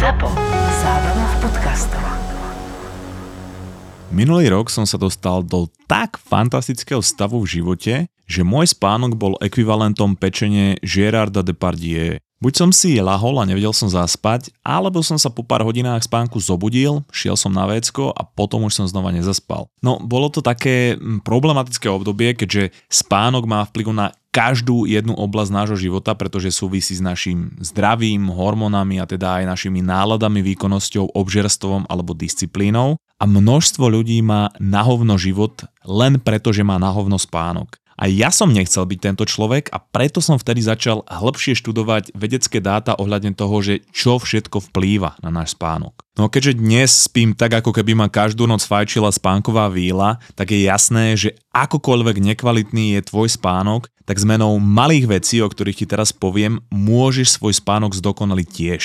ZAPO. Zábrná v podcastov. Minulý rok som sa dostal do tak fantastického stavu v živote, že môj spánok bol ekvivalentom pečenie Gérarda Depardieu. Buď som si lahol a nevedel som zaspať, alebo som sa po pár hodinách spánku zobudil, šiel som na vecko a potom už som znova nezaspal. No, bolo to také mm, problematické obdobie, keďže spánok má vplyv na každú jednu oblasť nášho života, pretože súvisí s našim zdravím, hormónami a teda aj našimi náladami, výkonnosťou, obžerstvom alebo disciplínou. A množstvo ľudí má nahovno život len preto, že má nahovno spánok. A ja som nechcel byť tento človek a preto som vtedy začal hĺbšie študovať vedecké dáta ohľadne toho, že čo všetko vplýva na náš spánok. No keďže dnes spím tak, ako keby ma každú noc fajčila spánková víla, tak je jasné, že akokoľvek nekvalitný je tvoj spánok, tak zmenou malých vecí, o ktorých ti teraz poviem, môžeš svoj spánok zdokonaliť tiež.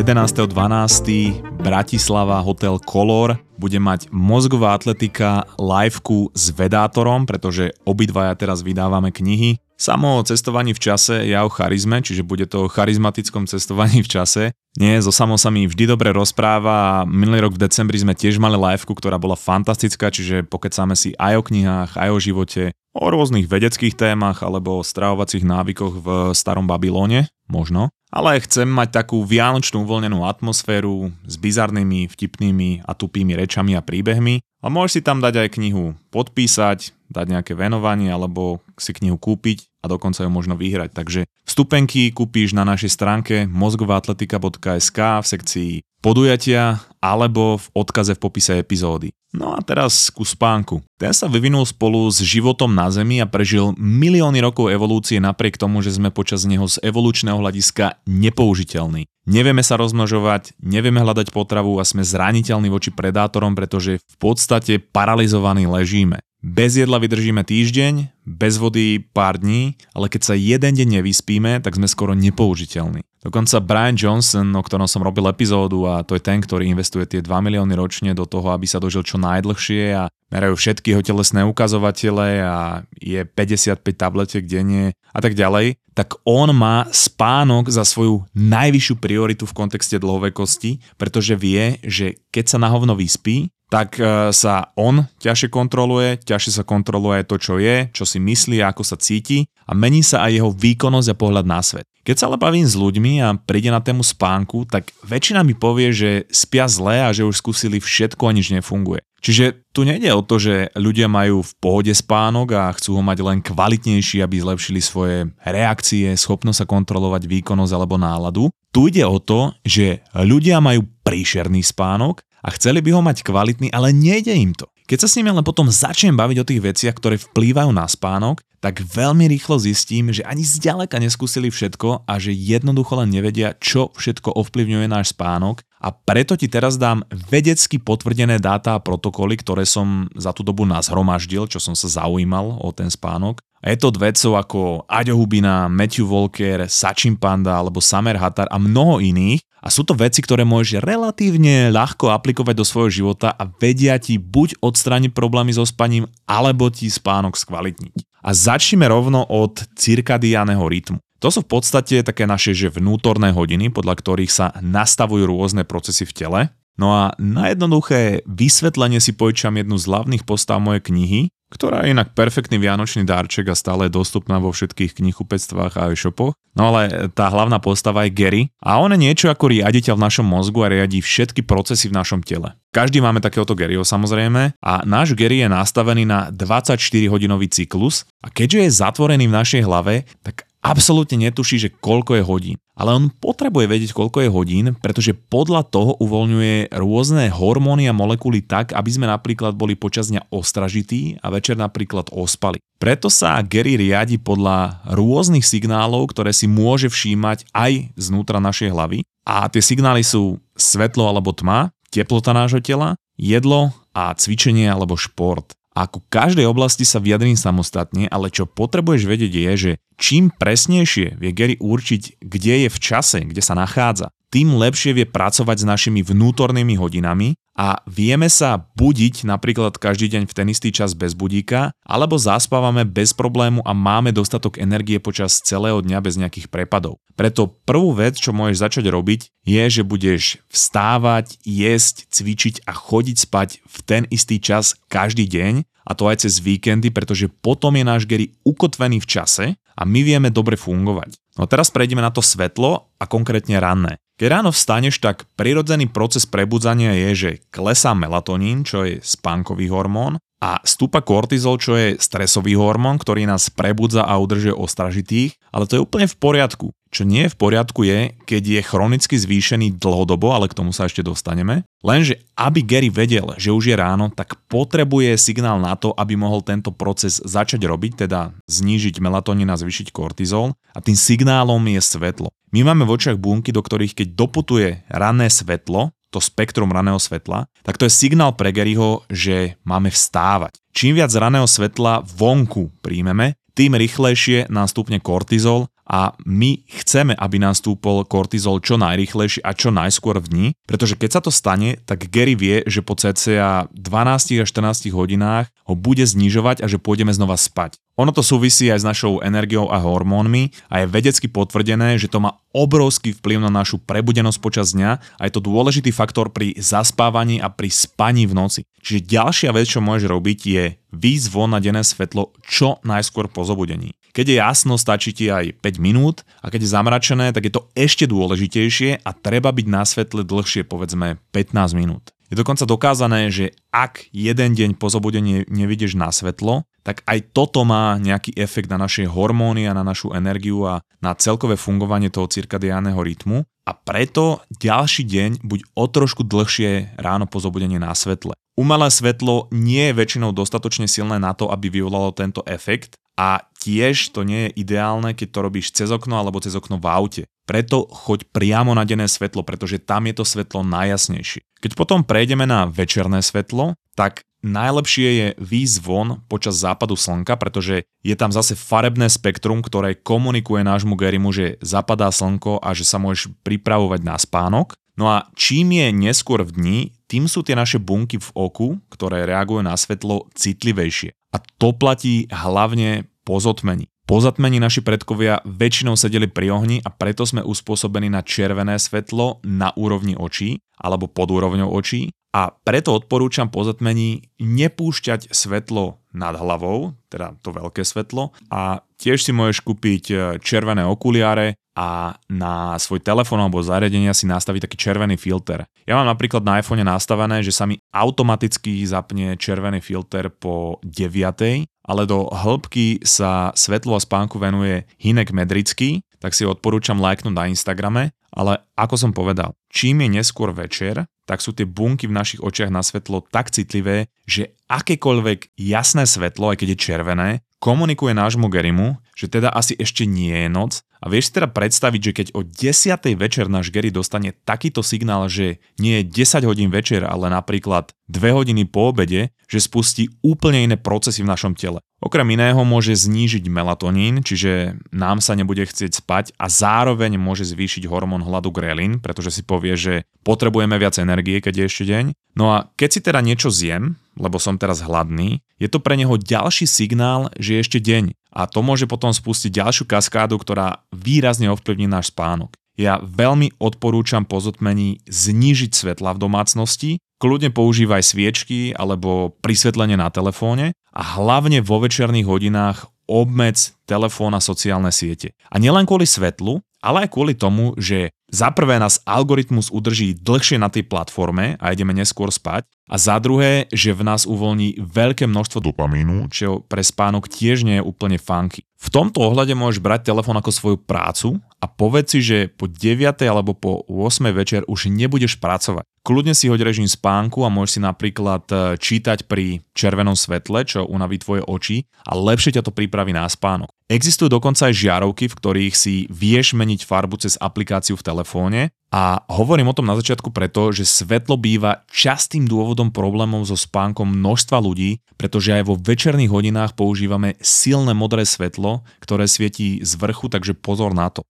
11.12. Bratislava Hotel Color bude mať mozgová atletika liveku s vedátorom, pretože obidvaja teraz vydávame knihy. Samo o cestovaní v čase je o charizme, čiže bude to o charizmatickom cestovaní v čase. Nie, zo samo sa mi vždy dobre rozpráva a minulý rok v decembri sme tiež mali liveku, ktorá bola fantastická, čiže pokecáme si aj o knihách, aj o živote, o rôznych vedeckých témach alebo o stravovacích návykoch v starom Babylone, možno ale chcem mať takú vianočnú uvoľnenú atmosféru s bizarnými, vtipnými a tupými rečami a príbehmi. A môžeš si tam dať aj knihu podpísať, dať nejaké venovanie alebo si knihu kúpiť a dokonca ju možno vyhrať. Takže vstupenky kúpíš na našej stránke mozgovatletika.sk v sekcii podujatia alebo v odkaze v popise epizódy. No a teraz ku spánku. Ten sa vyvinul spolu s životom na Zemi a prežil milióny rokov evolúcie napriek tomu, že sme počas neho z evolučného hľadiska nepoužiteľní. Nevieme sa rozmnožovať, nevieme hľadať potravu a sme zraniteľní voči predátorom, pretože v podstate paralizovaní ležíme. Bez jedla vydržíme týždeň, bez vody pár dní, ale keď sa jeden deň nevyspíme, tak sme skoro nepoužiteľní. Dokonca Brian Johnson, o ktorom som robil epizódu a to je ten, ktorý investuje tie 2 milióny ročne do toho, aby sa dožil čo najdlhšie a merajú všetky jeho telesné ukazovatele a je 55 tabletiek denne a tak ďalej, tak on má spánok za svoju najvyššiu prioritu v kontexte dlhovekosti, pretože vie, že keď sa na hovno vyspí, tak e, sa on ťažšie kontroluje, ťažšie sa kontroluje to, čo je, čo si myslí a ako sa cíti a mení sa aj jeho výkonnosť a pohľad na svet. Keď sa ale bavím s ľuďmi a príde na tému spánku, tak väčšina mi povie, že spia zle a že už skúsili všetko a nič nefunguje. Čiže tu nejde o to, že ľudia majú v pohode spánok a chcú ho mať len kvalitnejší, aby zlepšili svoje reakcie, schopnosť sa kontrolovať výkonnosť alebo náladu. Tu ide o to, že ľudia majú príšerný spánok a chceli by ho mať kvalitný, ale nejde im to. Keď sa s nimi ale potom začnem baviť o tých veciach, ktoré vplývajú na spánok, tak veľmi rýchlo zistím, že ani zďaleka neskúsili všetko a že jednoducho len nevedia, čo všetko ovplyvňuje náš spánok a preto ti teraz dám vedecky potvrdené dáta a protokoly, ktoré som za tú dobu nazhromaždil, čo som sa zaujímal o ten spánok. A je to od vedcov ako Aďo Hubina, Matthew Walker, Sachin Panda alebo Samer Hatar a mnoho iných, a sú to veci, ktoré môžeš relatívne ľahko aplikovať do svojho života a vedia ti buď odstrániť problémy so spaním, alebo ti spánok skvalitniť. A začneme rovno od cirkadiáneho rytmu. To sú v podstate také naše že vnútorné hodiny, podľa ktorých sa nastavujú rôzne procesy v tele. No a na jednoduché vysvetlenie si pojičam jednu z hlavných postav mojej knihy, ktorá je inak perfektný vianočný darček a stále je dostupná vo všetkých knihkupectvách a e-shopoch. No ale tá hlavná postava je Gary a on je niečo ako riaditeľ v našom mozgu a riadí všetky procesy v našom tele. Každý máme takéhoto Garyho samozrejme a náš Gary je nastavený na 24-hodinový cyklus a keďže je zatvorený v našej hlave, tak absolútne netuší, že koľko je hodín. Ale on potrebuje vedieť, koľko je hodín, pretože podľa toho uvoľňuje rôzne hormóny a molekuly tak, aby sme napríklad boli počas dňa ostražití a večer napríklad ospali. Preto sa Gary riadi podľa rôznych signálov, ktoré si môže všímať aj znútra našej hlavy. A tie signály sú svetlo alebo tma, teplota nášho tela, jedlo a cvičenie alebo šport. A ku každej oblasti sa vyjadrím samostatne, ale čo potrebuješ vedieť je, že čím presnejšie vie Gary určiť, kde je v čase, kde sa nachádza, tým lepšie vie pracovať s našimi vnútornými hodinami a vieme sa budiť napríklad každý deň v ten istý čas bez budíka, alebo zaspávame bez problému a máme dostatok energie počas celého dňa bez nejakých prepadov. Preto prvú vec, čo môžeš začať robiť, je, že budeš vstávať, jesť, cvičiť a chodiť spať v ten istý čas každý deň a to aj cez víkendy, pretože potom je náš Gary ukotvený v čase a my vieme dobre fungovať. No teraz prejdeme na to svetlo a konkrétne ranné. Keď ráno vstaneš, tak prirodzený proces prebudzania je, že klesá melatonín, čo je spánkový hormón, a stúpa kortizol, čo je stresový hormón, ktorý nás prebudza a udržuje ostražitých, ale to je úplne v poriadku. Čo nie je v poriadku je, keď je chronicky zvýšený dlhodobo, ale k tomu sa ešte dostaneme. Lenže aby Gary vedel, že už je ráno, tak potrebuje signál na to, aby mohol tento proces začať robiť, teda znížiť melatonín a zvýšiť kortizol a tým signálom je svetlo. My máme v očiach bunky, do ktorých keď doputuje rané svetlo, to spektrum raného svetla, tak to je signál pre Garyho, že máme vstávať. Čím viac raného svetla vonku príjmeme, tým rýchlejšie nám kortizol a my chceme, aby nám stúpol kortizol čo najrýchlejšie a čo najskôr v dni, pretože keď sa to stane, tak Gary vie, že po cca 12 až 14 hodinách ho bude znižovať a že pôjdeme znova spať. Ono to súvisí aj s našou energiou a hormónmi a je vedecky potvrdené, že to má obrovský vplyv na našu prebudenosť počas dňa a je to dôležitý faktor pri zaspávaní a pri spaní v noci. Čiže ďalšia vec, čo môžeš robiť je výjsť von na denné svetlo čo najskôr po zobudení. Keď je jasno, stačí ti aj 5 minút a keď je zamračené, tak je to ešte dôležitejšie a treba byť na svetle dlhšie, povedzme 15 minút. Je dokonca dokázané, že ak jeden deň po zobudení nevidíš na svetlo, tak aj toto má nejaký efekt na naše hormóny a na našu energiu a na celkové fungovanie toho cirkadiánneho rytmu a preto ďalší deň buď o trošku dlhšie ráno po zobudení na svetle. Umelé svetlo nie je väčšinou dostatočne silné na to, aby vyvolalo tento efekt a tiež to nie je ideálne, keď to robíš cez okno alebo cez okno v aute. Preto choď priamo na denné svetlo, pretože tam je to svetlo najjasnejšie. Keď potom prejdeme na večerné svetlo, tak najlepšie je výjsť von počas západu slnka, pretože je tam zase farebné spektrum, ktoré komunikuje nášmu Gerimu, že zapadá slnko a že sa môžeš pripravovať na spánok. No a čím je neskôr v dni, tým sú tie naše bunky v oku, ktoré reagujú na svetlo, citlivejšie. A to platí hlavne po zotmení. Po zatmení naši predkovia väčšinou sedeli pri ohni a preto sme uspôsobení na červené svetlo na úrovni očí alebo pod úrovňou očí a preto odporúčam po zatmení nepúšťať svetlo nad hlavou, teda to veľké svetlo a tiež si môžeš kúpiť e, červené okuliare a na svoj telefón alebo zariadenia si nastaviť taký červený filter. Ja mám napríklad na iPhone nastavené, že sa mi automaticky zapne červený filter po 9 ale do hĺbky sa svetlo a spánku venuje Hinek Medrický, tak si odporúčam lajknúť na Instagrame, ale ako som povedal, čím je neskôr večer, tak sú tie bunky v našich očiach na svetlo tak citlivé, že akékoľvek jasné svetlo, aj keď je červené, komunikuje nášmu Gerimu, že teda asi ešte nie je noc a vieš si teda predstaviť, že keď o 10. večer náš Gary dostane takýto signál, že nie je 10 hodín večer, ale napríklad 2 hodiny po obede, že spustí úplne iné procesy v našom tele. Okrem iného môže znížiť melatonín, čiže nám sa nebude chcieť spať a zároveň môže zvýšiť hormón hladu grelin, pretože si povie, že potrebujeme viac energie, keď je ešte deň. No a keď si teda niečo zjem, lebo som teraz hladný, je to pre neho ďalší signál, že je ešte deň. A to môže potom spustiť ďalšiu kaskádu, ktorá výrazne ovplyvní náš spánok. Ja veľmi odporúčam po zotmení znížiť svetla v domácnosti, kľudne používaj sviečky alebo prisvetlenie na telefóne a hlavne vo večerných hodinách obmedz telefón a sociálne siete. A nielen kvôli svetlu, ale aj kvôli tomu, že za prvé nás algoritmus udrží dlhšie na tej platforme a ideme neskôr spať a za druhé, že v nás uvoľní veľké množstvo dopamínu, čo pre spánok tiež nie je úplne funky. V tomto ohľade môžeš brať telefón ako svoju prácu a povedz si, že po 9. alebo po 8. večer už nebudeš pracovať. Kľudne si hoď režim spánku a môžeš si napríklad e, čítať pri červenom svetle, čo unaví tvoje oči a lepšie ťa to pripraví na spánok. Existujú dokonca aj žiarovky, v ktorých si vieš meniť farbu cez aplikáciu v telefóne a hovorím o tom na začiatku preto, že svetlo býva častým dôvodom problémov so spánkom množstva ľudí, pretože aj vo večerných hodinách používame silné modré svetlo, ktoré svietí z vrchu, takže pozor na to.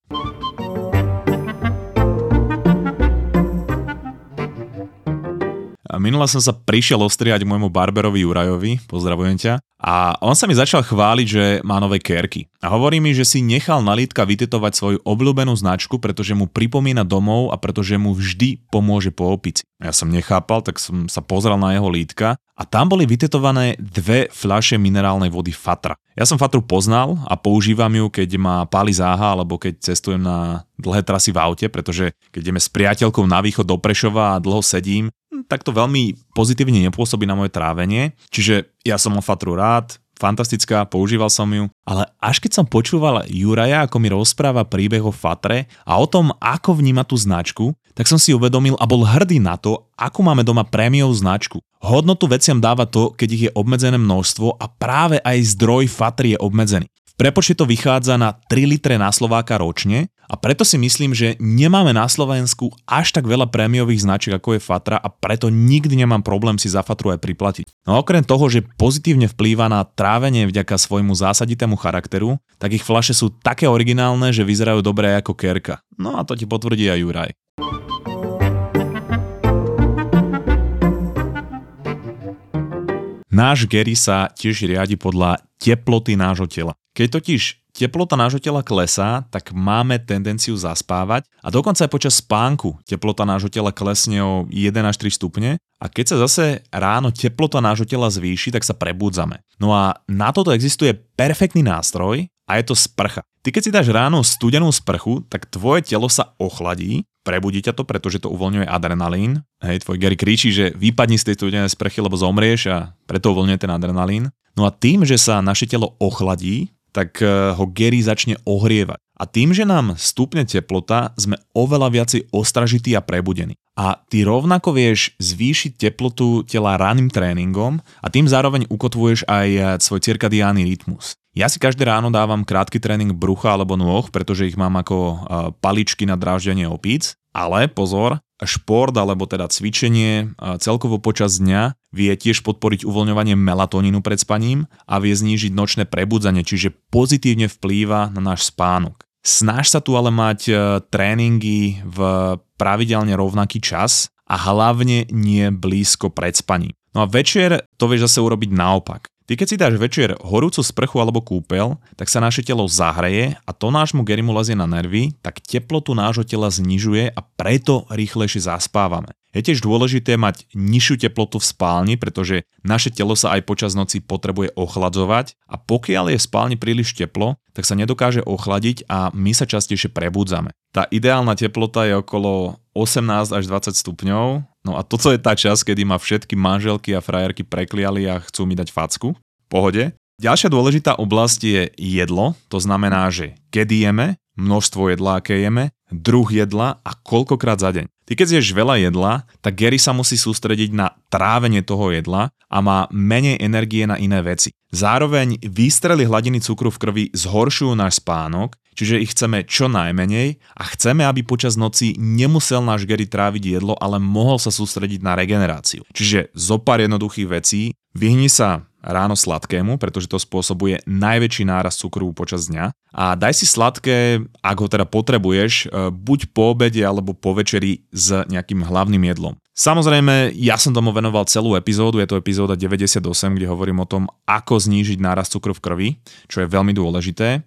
Minula som sa prišiel ostriať môjmu barberovi Jurajovi, pozdravujem ťa, a on sa mi začal chváliť, že má nové kerky. A hovorí mi, že si nechal na lítka vytetovať svoju obľúbenú značku, pretože mu pripomína domov a pretože mu vždy pomôže po opici. Ja som nechápal, tak som sa pozrel na jeho lítka a tam boli vytetované dve fľaše minerálnej vody Fatra. Ja som Fatru poznal a používam ju, keď ma páli záha alebo keď cestujem na dlhé trasy v aute, pretože keď ideme s priateľkou na východ do Prešova a dlho sedím, tak to veľmi pozitívne nepôsobí na moje trávenie. Čiže ja som o Fatru rád, fantastická, používal som ju, ale až keď som počúval Juraja, ako mi rozpráva príbeh o Fatre a o tom, ako vníma tú značku, tak som si uvedomil a bol hrdý na to, ako máme doma prémiovú značku. Hodnotu veciam dáva to, keď ich je obmedzené množstvo a práve aj zdroj Fatry je obmedzený. V prepočte to vychádza na 3 litre na Slováka ročne a preto si myslím, že nemáme na Slovensku až tak veľa prémiových značiek ako je Fatra a preto nikdy nemám problém si za Fatru aj priplatiť. No okrem toho, že pozitívne vplýva na trávenie vďaka svojmu zásaditému charakteru, tak ich flaše sú také originálne, že vyzerajú dobre ako kerka. No a to ti potvrdí aj Juraj. Náš Gary sa tiež riadi podľa teploty nášho tela. Keď totiž teplota nášho tela klesá, tak máme tendenciu zaspávať a dokonca aj počas spánku teplota nášho tela klesne o 1 až 3 stupne a keď sa zase ráno teplota nášho tela zvýši, tak sa prebúdzame. No a na toto existuje perfektný nástroj a je to sprcha. Ty keď si dáš ráno studenú sprchu, tak tvoje telo sa ochladí, prebudí ťa to, pretože to uvoľňuje adrenalín. Hej, tvoj Gary kričí, že vypadni z tej studenej sprchy, lebo zomrieš a preto uvoľňuje ten adrenalín. No a tým, že sa naše telo ochladí, tak eh, ho Gary začne ohrievať. A tým, že nám stupne teplota, sme oveľa viacej ostražití a prebudení. A ty rovnako vieš zvýšiť teplotu tela raným tréningom a tým zároveň ukotvuješ aj eh, svoj cirkadiálny rytmus. Ja si každé ráno dávam krátky tréning brucha alebo nôh, pretože ich mám ako eh, paličky na dráždenie opíc. Ale pozor, šport alebo teda cvičenie celkovo počas dňa vie tiež podporiť uvoľňovanie melatonínu pred spaním a vie znížiť nočné prebudzanie, čiže pozitívne vplýva na náš spánok. Snaž sa tu ale mať e, tréningy v pravidelne rovnaký čas a hlavne nie blízko pred spaním. No a večer to vieš zase urobiť naopak. Ty keď si dáš večer horúcu sprchu alebo kúpel, tak sa naše telo zahreje a to nášmu gerimu lezie na nervy, tak teplotu nášho tela znižuje a preto rýchlejšie zaspávame. Je tiež dôležité mať nižšiu teplotu v spálni, pretože naše telo sa aj počas noci potrebuje ochladzovať a pokiaľ je v spálni príliš teplo, tak sa nedokáže ochladiť a my sa častejšie prebudzame. Tá ideálna teplota je okolo 18 až 20 stupňov, no a toto je tá časť, kedy ma všetky manželky a frajerky prekliali a chcú mi dať facku. Pohode. Ďalšia dôležitá oblasť je jedlo, to znamená, že kedy jeme, množstvo jedla, aké jeme, druh jedla a koľkokrát za deň. Ty keď zješ veľa jedla, tak Gary sa musí sústrediť na trávenie toho jedla a má menej energie na iné veci. Zároveň výstrely hladiny cukru v krvi zhoršujú náš spánok, čiže ich chceme čo najmenej a chceme, aby počas noci nemusel náš Gary tráviť jedlo, ale mohol sa sústrediť na regeneráciu. Čiže zo pár jednoduchých vecí, vyhni sa ráno sladkému, pretože to spôsobuje najväčší náraz cukru počas dňa. A daj si sladké, ak ho teda potrebuješ, e, buď po obede alebo po večeri s nejakým hlavným jedlom. Samozrejme, ja som tomu venoval celú epizódu, je to epizóda 98, kde hovorím o tom, ako znížiť náraz cukru v krvi, čo je veľmi dôležité. E,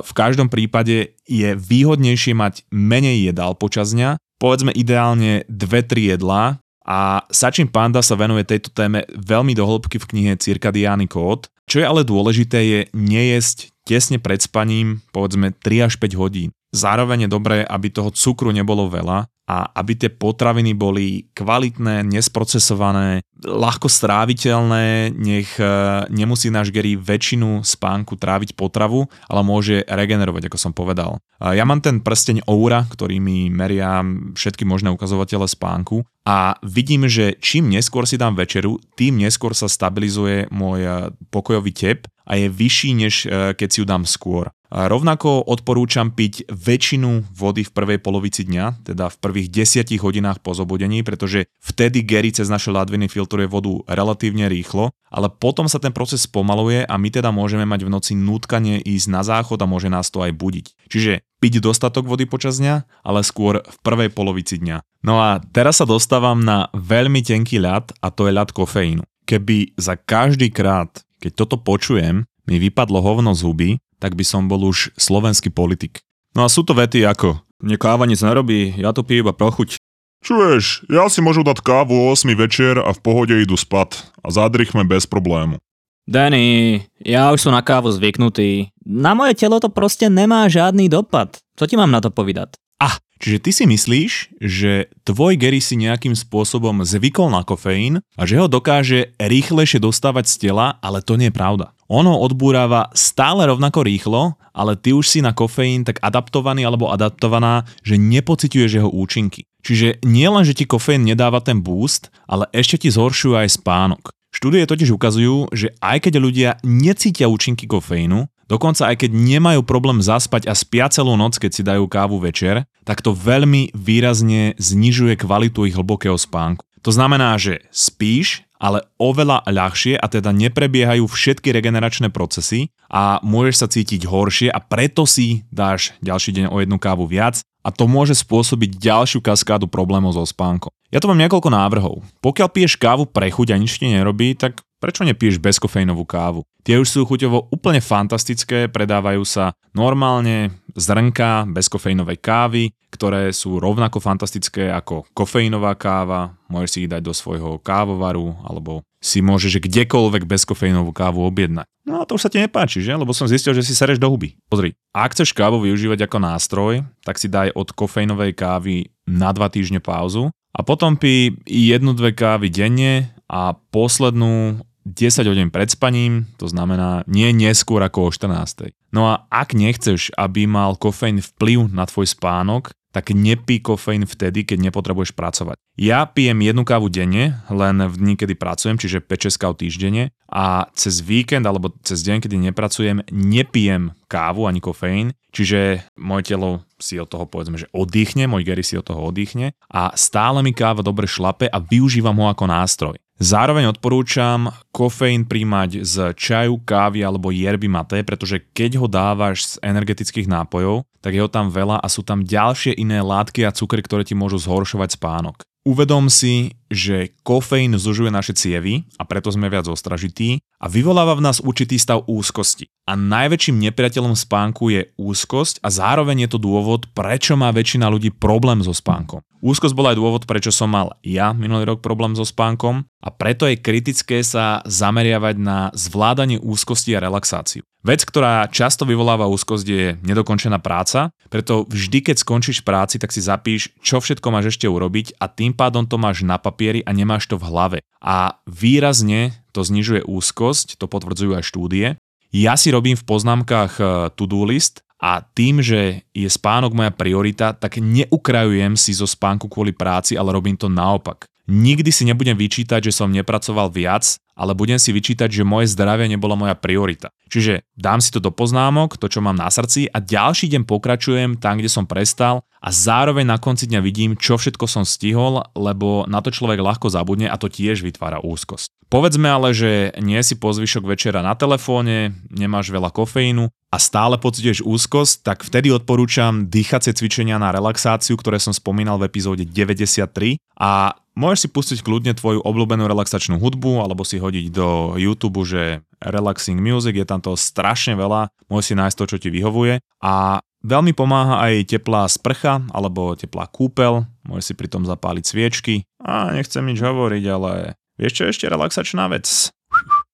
v každom prípade je výhodnejšie mať menej jedál počas dňa, povedzme ideálne 2-3 jedlá, a Sačin Panda sa venuje tejto téme veľmi do hĺbky v knihe Cirkadiány kód. Čo je ale dôležité je nejesť tesne pred spaním povedzme 3 až 5 hodín. Zároveň je dobré, aby toho cukru nebolo veľa a aby tie potraviny boli kvalitné, nesprocesované, ľahko stráviteľné, nech e, nemusí náš Gary väčšinu spánku tráviť potravu, ale môže regenerovať, ako som povedal. Ja mám ten prsteň Oura, ktorý mi meria všetky možné ukazovatele spánku a vidím, že čím neskôr si dám večeru, tým neskôr sa stabilizuje môj e, pokojový tep a je vyšší, než e, keď si ju dám skôr. A rovnako odporúčam piť väčšinu vody v prvej polovici dňa, teda v prvých 10 hodinách po zobudení, pretože vtedy Gary cez naše ladviny filtruje vodu relatívne rýchlo, ale potom sa ten proces spomaluje a my teda môžeme mať v noci nutkanie ísť na záchod a môže nás to aj budiť. Čiže piť dostatok vody počas dňa, ale skôr v prvej polovici dňa. No a teraz sa dostávam na veľmi tenký ľad a to je ľad kofeínu. Keby za každý krát, keď toto počujem, mi vypadlo hovno z huby, tak by som bol už slovenský politik. No a sú to vety ako Mne káva nic nerobí, ja to pijem iba prochuť. Čuješ, ja si môžu dať kávu o 8 večer a v pohode idú spať a zadrychme bez problému. Danny, ja už som na kávu zvyknutý. Na moje telo to proste nemá žiadny dopad. Co ti mám na to povedať? Ah, čiže ty si myslíš, že tvoj Gary si nejakým spôsobom zvykol na kofeín a že ho dokáže rýchlejšie dostávať z tela, ale to nie je pravda. Ono odbúrava stále rovnako rýchlo, ale ty už si na kofeín tak adaptovaný alebo adaptovaná, že nepociťuješ jeho účinky. Čiže nie len, že ti kofeín nedáva ten boost, ale ešte ti zhoršujú aj spánok. Štúdie totiž ukazujú, že aj keď ľudia necítia účinky kofeínu, dokonca aj keď nemajú problém zaspať a spia celú noc, keď si dajú kávu večer, tak to veľmi výrazne znižuje kvalitu ich hlbokého spánku. To znamená, že spíš, ale oveľa ľahšie a teda neprebiehajú všetky regeneračné procesy a môžeš sa cítiť horšie a preto si dáš ďalší deň o jednu kávu viac a to môže spôsobiť ďalšiu kaskádu problémov so spánkom. Ja tu mám niekoľko návrhov. Pokiaľ piješ kávu pre chuť a nič ti nerobí, tak prečo nepiješ bezkofeínovú kávu? Tie už sú chuťovo úplne fantastické, predávajú sa normálne zrnka bezkofeínovej kávy, ktoré sú rovnako fantastické ako kofeínová káva, môžeš si ich dať do svojho kávovaru, alebo si môžeš kdekoľvek bezkofeínovú kávu objednať. No a to už sa ti nepáči, že? Lebo som zistil, že si sereš do huby. Pozri, ak chceš kávu využívať ako nástroj, tak si daj od kofeínovej kávy na dva týždne pauzu a potom pi jednu, dve kávy denne a poslednú 10 hodín pred spaním, to znamená nie neskôr ako o 14. No a ak nechceš, aby mal kofeín vplyv na tvoj spánok, tak nepí kofeín vtedy, keď nepotrebuješ pracovať. Ja pijem jednu kávu denne, len v dni, kedy pracujem, čiže 5-6 káv týždenne a cez víkend alebo cez deň, kedy nepracujem, nepijem kávu ani kofeín, čiže moje telo si od toho povedzme, že oddychne, môj Gary si od toho oddychne a stále mi káva dobre šlape a využívam ho ako nástroj. Zároveň odporúčam kofeín príjmať z čaju, kávy alebo yerby mate, pretože keď ho dávaš z energetických nápojov, tak je ho tam veľa a sú tam ďalšie iné látky a cukry, ktoré ti môžu zhoršovať spánok. Uvedom si, že kofeín zužuje naše cievy a preto sme viac ostražití a vyvoláva v nás určitý stav úzkosti. A najväčším nepriateľom spánku je úzkosť a zároveň je to dôvod, prečo má väčšina ľudí problém so spánkom. Úzkosť bola aj dôvod, prečo som mal ja minulý rok problém so spánkom a preto je kritické sa zameriavať na zvládanie úzkosti a relaxáciu. Vec, ktorá často vyvoláva úzkosť je nedokončená práca, preto vždy, keď skončíš práci, tak si zapíš, čo všetko máš ešte urobiť a tým pádom to máš na papieri a nemáš to v hlave. A výrazne to znižuje úzkosť, to potvrdzujú aj štúdie. Ja si robím v poznámkach eh, to-do list a tým, že je spánok moja priorita, tak neukrajujem si zo spánku kvôli práci, ale robím to naopak. Nikdy si nebudem vyčítať, že som nepracoval viac, ale budem si vyčítať, že moje zdravie nebola moja priorita. Čiže dám si to do poznámok, to čo mám na srdci a ďalší deň pokračujem tam, kde som prestal a zároveň na konci dňa vidím, čo všetko som stihol, lebo na to človek ľahko zabudne a to tiež vytvára úzkosť. Povedzme ale, že nie si po večera na telefóne, nemáš veľa kofeínu a stále pocituješ úzkosť, tak vtedy odporúčam dýchacie cvičenia na relaxáciu, ktoré som spomínal v epizóde 93 a Môžeš si pustiť kľudne tvoju obľúbenú relaxačnú hudbu alebo si hodiť do YouTube, že relaxing music, je tam toho strašne veľa, môžeš si nájsť to, čo ti vyhovuje a veľmi pomáha aj teplá sprcha alebo teplá kúpel, môžeš si pritom zapáliť sviečky a nechcem nič hovoriť, ale vieš čo ešte relaxačná vec?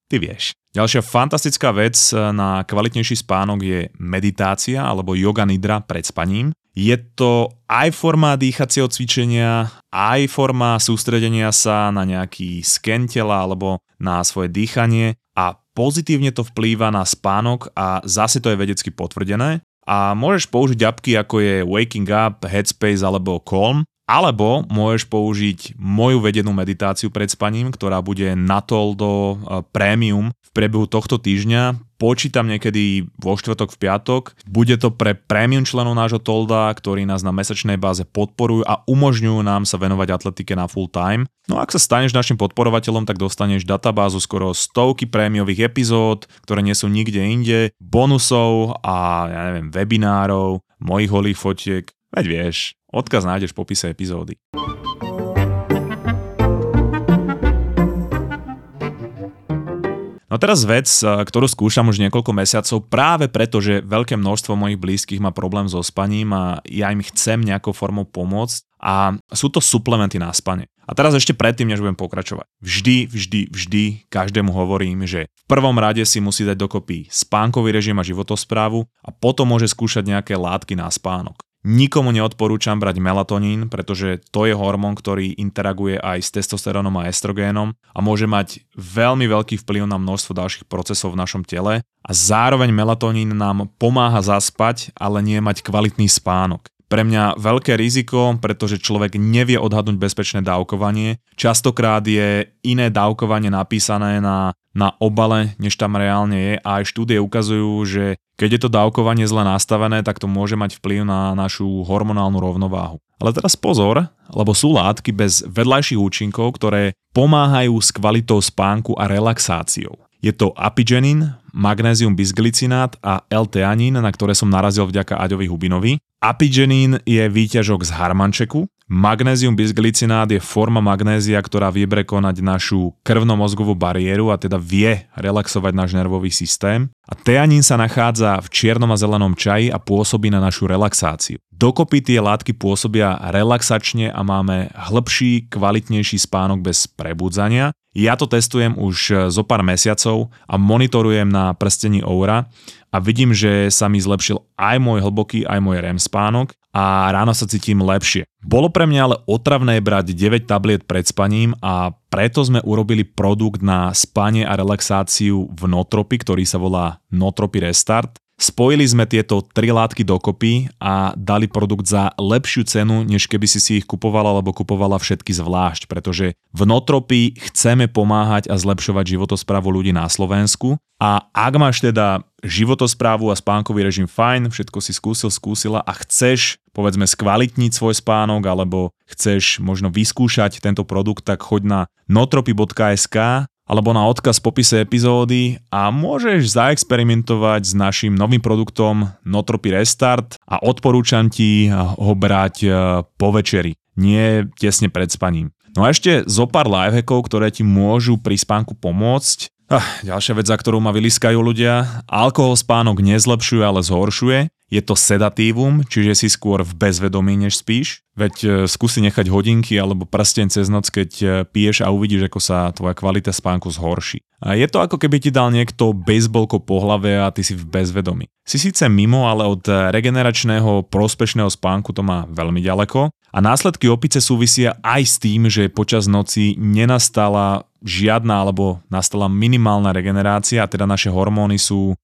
Ty vieš. Ďalšia fantastická vec na kvalitnejší spánok je meditácia alebo yoga nidra pred spaním. Je to aj forma dýchacieho cvičenia, aj forma sústredenia sa na nejaký sken tela alebo na svoje dýchanie a pozitívne to vplýva na spánok a zase to je vedecky potvrdené. A môžeš použiť apky ako je Waking Up, Headspace alebo Calm Alebo môžeš použiť moju vedenú meditáciu pred spaním, ktorá bude na do prémium v priebehu tohto týždňa. Počítam niekedy vo štvrtok, v piatok. Bude to pre prémium členov nášho Tolda, ktorí nás na mesačnej báze podporujú a umožňujú nám sa venovať atletike na full time. No a ak sa staneš našim podporovateľom, tak dostaneš databázu skoro stovky prémiových epizód, ktoré nie sú nikde inde, bonusov a ja neviem, webinárov, mojich holých fotiek. Veď vieš, Odkaz nájdeš v popise epizódy. No teraz vec, ktorú skúšam už niekoľko mesiacov práve preto, že veľké množstvo mojich blízkych má problém so spaním a ja im chcem nejakou formou pomôcť a sú to suplementy na spanie. A teraz ešte predtým, než budem pokračovať. Vždy, vždy, vždy každému hovorím, že v prvom rade si musí dať dokopy spánkový režim a životosprávu a potom môže skúšať nejaké látky na spánok. Nikomu neodporúčam brať melatonín, pretože to je hormón, ktorý interaguje aj s testosterónom a estrogénom a môže mať veľmi veľký vplyv na množstvo ďalších procesov v našom tele a zároveň melatonín nám pomáha zaspať, ale nie mať kvalitný spánok. Pre mňa veľké riziko, pretože človek nevie odhadnúť bezpečné dávkovanie. Častokrát je iné dávkovanie napísané na, na obale, než tam reálne je a aj štúdie ukazujú, že keď je to dávkovanie zle nastavené, tak to môže mať vplyv na našu hormonálnu rovnováhu. Ale teraz pozor, lebo sú látky bez vedľajších účinkov, ktoré pomáhajú s kvalitou spánku a relaxáciou. Je to apigenin, magnézium bisglicinát a L-teanín, na ktoré som narazil vďaka Aďovi Hubinovi. Apigenin je výťažok z harmančeku, magnézium bisglicinát je forma magnézia, ktorá vie prekonať našu krvnomozgovú bariéru a teda vie relaxovať náš nervový systém. A teanín sa nachádza v čiernom a zelenom čaji a pôsobí na našu relaxáciu. Dokopy tie látky pôsobia relaxačne a máme hĺbší, kvalitnejší spánok bez prebudzania. Ja to testujem už zo pár mesiacov a monitorujem na prstení Oura a vidím, že sa mi zlepšil aj môj hlboký, aj môj REM spánok a ráno sa cítim lepšie. Bolo pre mňa ale otravné brať 9 tabliet pred spaním a preto sme urobili produkt na spanie a relaxáciu v Notropi, ktorý sa volá Notropy Restart. Spojili sme tieto tri látky dokopy a dali produkt za lepšiu cenu, než keby si si ich kupovala alebo kupovala všetky zvlášť, pretože v Notropy chceme pomáhať a zlepšovať životosprávu ľudí na Slovensku. A ak máš teda životosprávu a spánkový režim fajn, všetko si skúsil, skúsila a chceš povedzme skvalitniť svoj spánok alebo chceš možno vyskúšať tento produkt, tak choď na notropy.sk alebo na odkaz v popise epizódy a môžeš zaexperimentovať s našim novým produktom Notropy Restart a odporúčam ti ho brať e, po večeri, nie tesne pred spaním. No a ešte zo pár lifehackov, ktoré ti môžu pri spánku pomôcť. Ah, ďalšia vec, za ktorú ma vyliskajú ľudia. Alkohol spánok nezlepšuje, ale zhoršuje. Je to sedatívum, čiže si skôr v bezvedomí, než spíš. Veď e, skúsi nechať hodinky alebo prsteň cez noc, keď e, piješ a uvidíš, ako sa tvoja kvalita spánku zhorší. A je to ako keby ti dal niekto baseballko po hlave a ty si v bezvedomí. Si síce mimo, ale od regeneračného prospešného spánku to má veľmi ďaleko a následky opice súvisia aj s tým, že počas noci nenastala žiadna alebo nastala minimálna regenerácia teda naše hormóny sú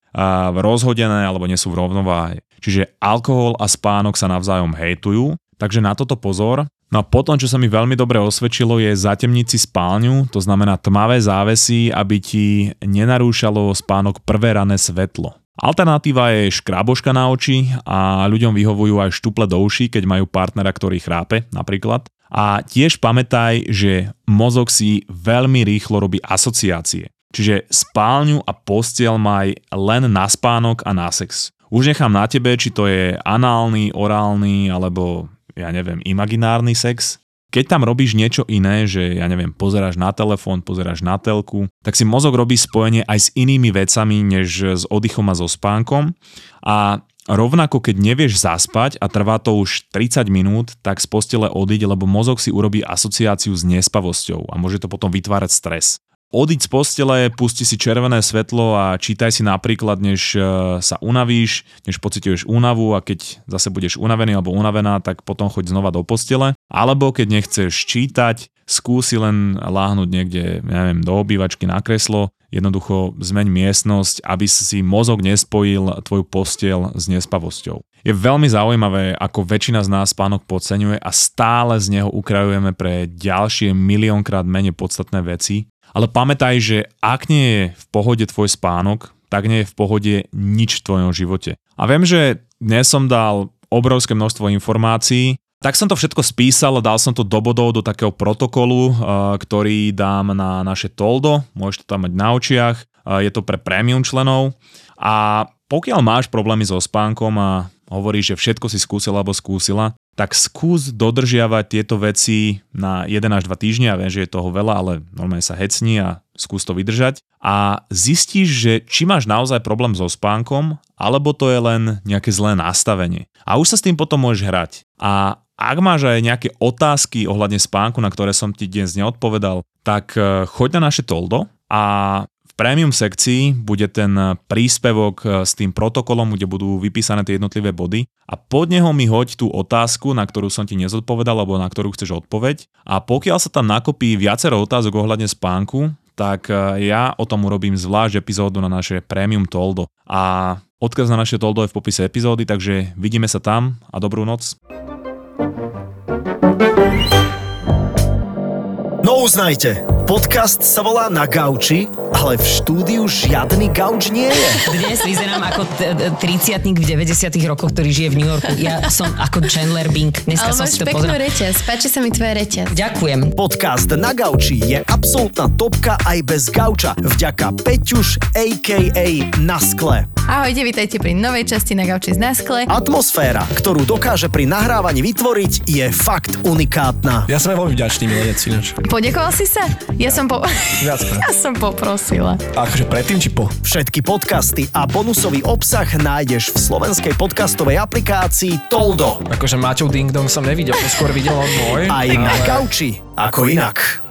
rozhodené alebo nie sú v rovnováhe. Čiže alkohol a spánok sa navzájom hejtujú, takže na toto pozor. No a potom, čo sa mi veľmi dobre osvedčilo, je zatemniť si spálňu, to znamená tmavé závesy, aby ti nenarúšalo spánok prvé rané svetlo. Alternatíva je škráboška na oči a ľuďom vyhovujú aj štuple do uší, keď majú partnera, ktorý chrápe napríklad. A tiež pamätaj, že mozog si veľmi rýchlo robí asociácie. Čiže spálňu a postiel maj len na spánok a na sex. Už nechám na tebe, či to je análny, orálny alebo ja neviem, imaginárny sex. Keď tam robíš niečo iné, že ja neviem, pozeráš na telefón, pozeráš na telku, tak si mozog robí spojenie aj s inými vecami, než s oddychom a so spánkom. A Rovnako keď nevieš zaspať a trvá to už 30 minút, tak z postele odiť, lebo mozog si urobí asociáciu s nespavosťou a môže to potom vytvárať stres. Odiť z postele, pusti si červené svetlo a čítaj si napríklad, než e, sa unavíš, než pociťuješ únavu a keď zase budeš unavený alebo unavená, tak potom choď znova do postele. Alebo keď nechceš čítať, skúsi len láhnuť niekde, neviem, do obývačky na kreslo, jednoducho zmeň miestnosť, aby si mozog nespojil tvoju postiel s nespavosťou. Je veľmi zaujímavé, ako väčšina z nás spánok podceňuje a stále z neho ukrajujeme pre ďalšie miliónkrát menej podstatné veci. Ale pamätaj, že ak nie je v pohode tvoj spánok, tak nie je v pohode nič v tvojom živote. A viem, že dnes som dal obrovské množstvo informácií, tak som to všetko spísal dal som to do bodov do takého protokolu, eh, ktorý dám na naše toldo, môžeš to tam mať na očiach, eh, je to pre premium členov a pokiaľ máš problémy so spánkom a hovoríš, že všetko si skúsila alebo skúsila, tak skús dodržiavať tieto veci na 1 až 2 týždne. Ja viem, že je toho veľa, ale normálne sa hecni a skús to vydržať. A zistíš, že či máš naozaj problém so spánkom, alebo to je len nejaké zlé nastavenie. A už sa s tým potom môžeš hrať. A ak máš aj nejaké otázky ohľadne spánku, na ktoré som ti dnes neodpovedal, tak eh, choď na naše toldo a v premium sekcii bude ten príspevok eh, s tým protokolom, kde budú vypísané tie jednotlivé body a pod neho mi hoď tú otázku, na ktorú som ti nezodpovedal alebo na ktorú chceš odpoveď a pokiaľ sa tam nakopí viacero otázok ohľadne spánku, tak eh, ja o tom urobím zvlášť epizódu na naše Premium Toldo. A odkaz na naše Toldo je v popise epizódy, takže vidíme sa tam a dobrú noc. No uznajte, podcast sa volá Na gauči, ale v štúdiu žiadny gauč nie je. Dnes vyzerám ako 30 v 90 rokoch, ktorý žije v New Yorku. Ja som ako Chandler Bing. Dneska Ale som si to peknú pozrel. reťaz, páči sa mi tvoja reťaz. Ďakujem. Podcast Na gauči je absolútna topka aj bez gauča. Vďaka Peťuš, a.k.a. Na skle. Ahojte, vítajte pri novej časti na gauči z Naskle. Atmosféra, ktorú dokáže pri nahrávaní vytvoriť, je fakt unikátna. Ja som veľmi vďačný milenec ináč. Poďakoval si sa? Ja som po... Viackrát. ja som poprosila. A akože predtým či po? Všetky podcasty a bonusový obsah nájdeš v slovenskej podcastovej aplikácii Toldo. Akože Maťov Ding Dong som nevidel, to skôr videl on môj. Aj na gauči, ako inak.